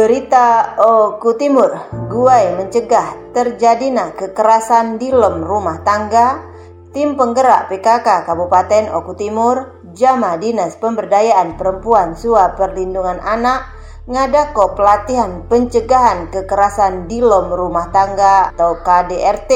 Berita Oku Timur, Guai mencegah terjadinya kekerasan di lem rumah tangga. Tim penggerak PKK Kabupaten Oku Timur, Jama Dinas Pemberdayaan Perempuan Sua Perlindungan Anak, ngadako pelatihan pencegahan kekerasan di lem rumah tangga atau KDRT.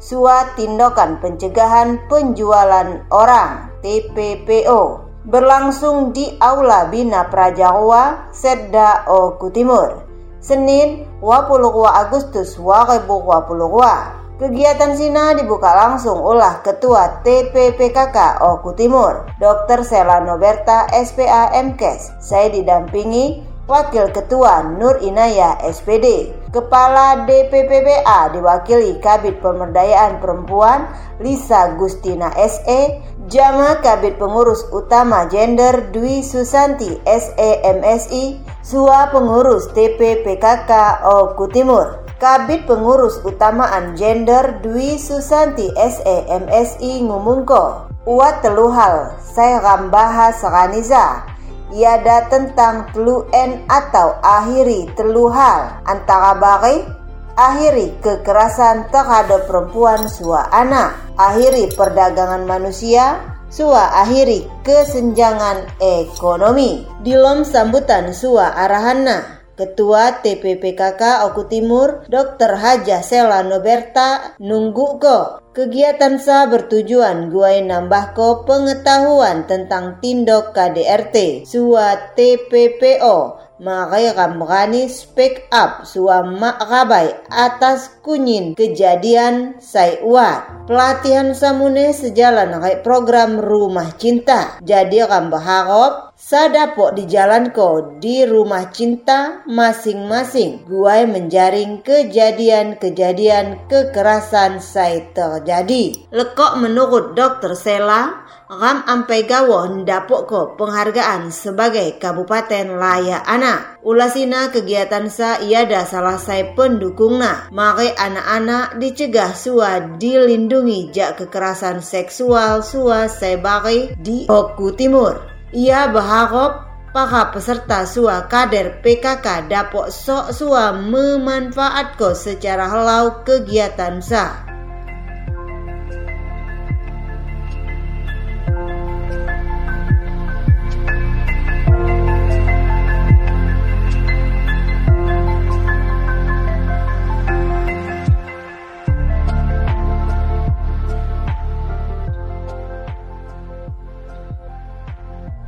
Sua tindakan pencegahan penjualan orang TPPO berlangsung di Aula Bina Prajawa, Sedda Oku Timur. Senin, 22 Agustus 2022. Kegiatan Sina dibuka langsung oleh Ketua TPPKK Oku Timur, Dr. Sela Noberta SPA MKes. Saya didampingi Wakil Ketua Nur Inaya SPD, Kepala DPPBA diwakili Kabit Pemberdayaan Perempuan Lisa Gustina SE, Jama Kabit Pengurus Utama Gender Dwi Susanti SEMSI, Sua Pengurus TPPKK Oku Timur. Kabit Pengurus Utamaan Gender Dwi Susanti SEMSI ngumungko. Uat teluhal, saya rambaha seraniza iada tentang teluen atau akhiri teluhal antara bari akhiri kekerasan terhadap perempuan sua anak akhiri perdagangan manusia sua akhiri kesenjangan ekonomi dilom sambutan sua arahana Ketua TPPKK Oku Timur, Dr. Haja Sela Noberta, nunggu ko. Kegiatan sa bertujuan guai nambah ko pengetahuan tentang tindok KDRT, sua TPPO, Makai Ramrani speak up sua mak rabai atas kunyin kejadian sai uat. Pelatihan samune sejalan dengan program rumah cinta. Jadi ram berharap sadapok di jalan ko di rumah cinta masing-masing. Guai menjaring kejadian-kejadian kekerasan sai terjadi. Lekok menurut dokter Sela, Ram ampai gawo ndapok ko penghargaan sebagai Kabupaten Laya Anak. Ulasina kegiatan sa iada salah saya pendukungna. Mari anak-anak dicegah sua dilindungi jak kekerasan seksual sua sebari di Oku Timur. Ia berharap para peserta sua kader PKK dapat sok sua memanfaatkan secara halau kegiatan sa.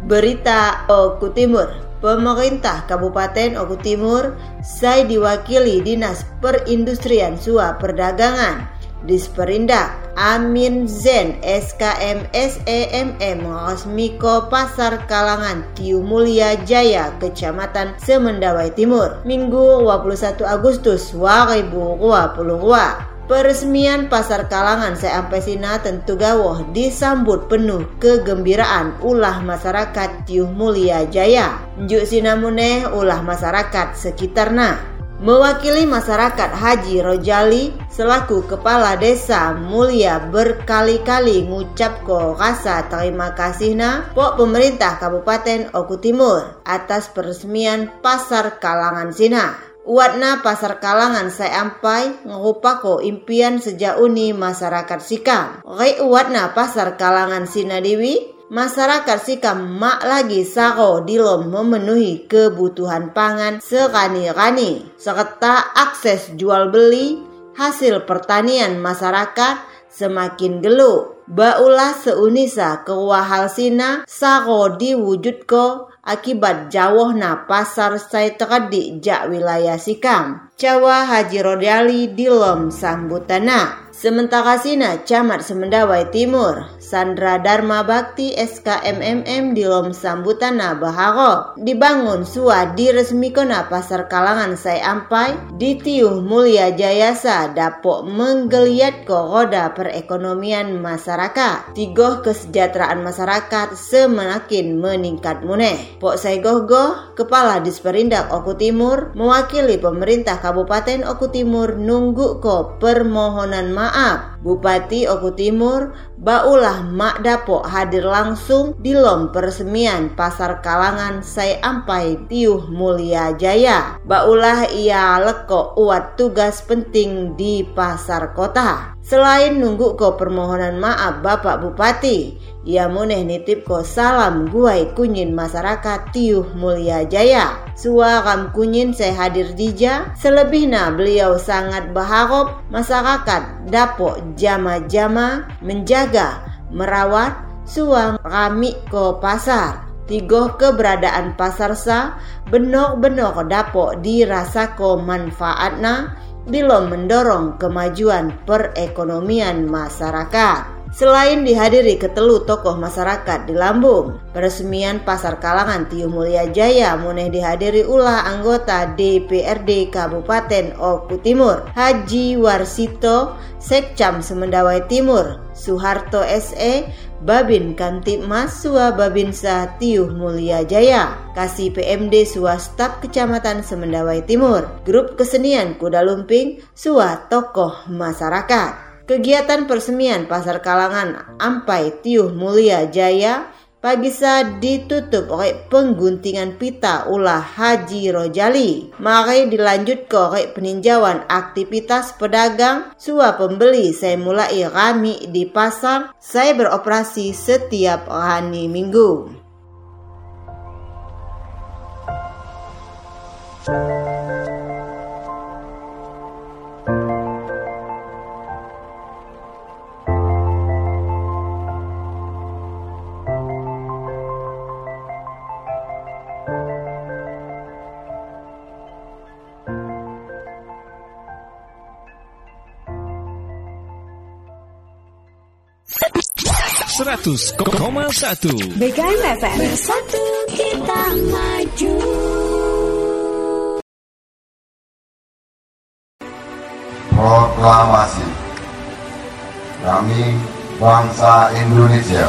Berita Oku Timur. Pemerintah Kabupaten Oku Timur saya diwakili Dinas Perindustrian Sua Perdagangan Disperindak Amin Zen SKM SEMM Resmiko Pasar Kalangan Tiu Mulia Jaya Kecamatan Semendawai Timur Minggu 21 Agustus 2022 Peresmian pasar kalangan sampai Sina tentu gawoh disambut penuh kegembiraan ulah masyarakat Tiuh Mulia Jaya. Njuk sinamuneh ulah masyarakat sekitarna. Mewakili masyarakat Haji Rojali selaku Kepala Desa Mulia berkali-kali ngucap ko rasa terima kasihna pok pemerintah Kabupaten Oku Timur atas peresmian pasar kalangan Sina. Uatna pasar kalangan saya ampai ngupako impian sejak uni masyarakat sikam. Rai uatna pasar kalangan sinadiwi masyarakat sikam mak lagi sako dilom memenuhi kebutuhan pangan sekani-kani serta akses jual beli hasil pertanian masyarakat semakin geluk. Baulah seunisa kewahal sina sako diwujudko akibat jauh na pasar saya teradi jak wilayah Sikam. Cawa Haji Rodali dilom sambutana. Sementara sina Camat Semendawai Timur, Sandra Dharma Bakti SKMMM di Lom Sambutana Baharo dibangun sua diresmikona pasar kalangan saya ampai di Tiuh Mulia Jayasa dapok menggeliat ko roda perekonomian masyarakat. Tigoh kesejahteraan masyarakat semakin meningkat muneh. Pok saya goh Kepala Disperindak Oku Timur, mewakili pemerintah Kabupaten Oku Timur nunggu ko permohonan maaf maaf, Bupati Oku Timur Baulah Mak Dapo hadir langsung di lom peresmian Pasar Kalangan Sai Ampai Tiuh Mulia Jaya. Baulah ia leko uat tugas penting di pasar kota. Selain nunggu ko permohonan maaf Bapak Bupati, ia muneh nitip ko salam guai kunyin masyarakat Tiuh Mulia Jaya. Suaram kunyin saya hadir dija, selebihnya beliau sangat berharap masyarakat dapok jama-jama menjaga, merawat, suang kami ko pasar. Tigo keberadaan pasar sa benok-benok dapok dirasako manfaatna belum mendorong kemajuan perekonomian masyarakat. Selain dihadiri ketelu tokoh masyarakat di Lambung, peresmian Pasar Kalangan Tiu Mulia Jaya muneh dihadiri ulah anggota DPRD Kabupaten Oku Timur, Haji Warsito, Sekcam Semendawai Timur, Suharto SE, Babin Kamtipmas Sua Babinsa Tiuh Mulia Jaya, Kasih PMD Staf Kecamatan Semendawai Timur, Grup Kesenian Kuda Lumping, Sua Tokoh Masyarakat. Kegiatan persemian Pasar Kalangan Ampai Tiuh Mulia Jaya pagi saat ditutup oleh pengguntingan pita ulah Haji Rojali. Mari dilanjut ke oleh peninjauan aktivitas pedagang suap pembeli saya mulai rami di pasar. Saya beroperasi setiap hari minggu. Satu. BKM FM Bersatu kita maju. Proklamasi. Kami bangsa Indonesia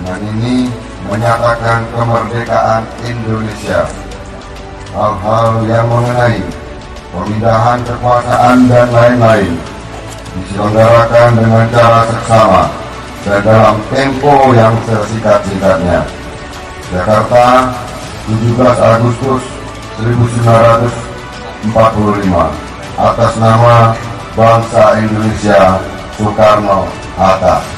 Dengan ini menyatakan kemerdekaan Indonesia. Hal-hal yang mengenai pemindahan kekuasaan dan lain-lain diselenggarakan dengan cara seksama dan dalam tempo yang sesingkat-singkatnya. Jakarta, 17 Agustus 1945 atas nama bangsa Indonesia Soekarno-Hatta.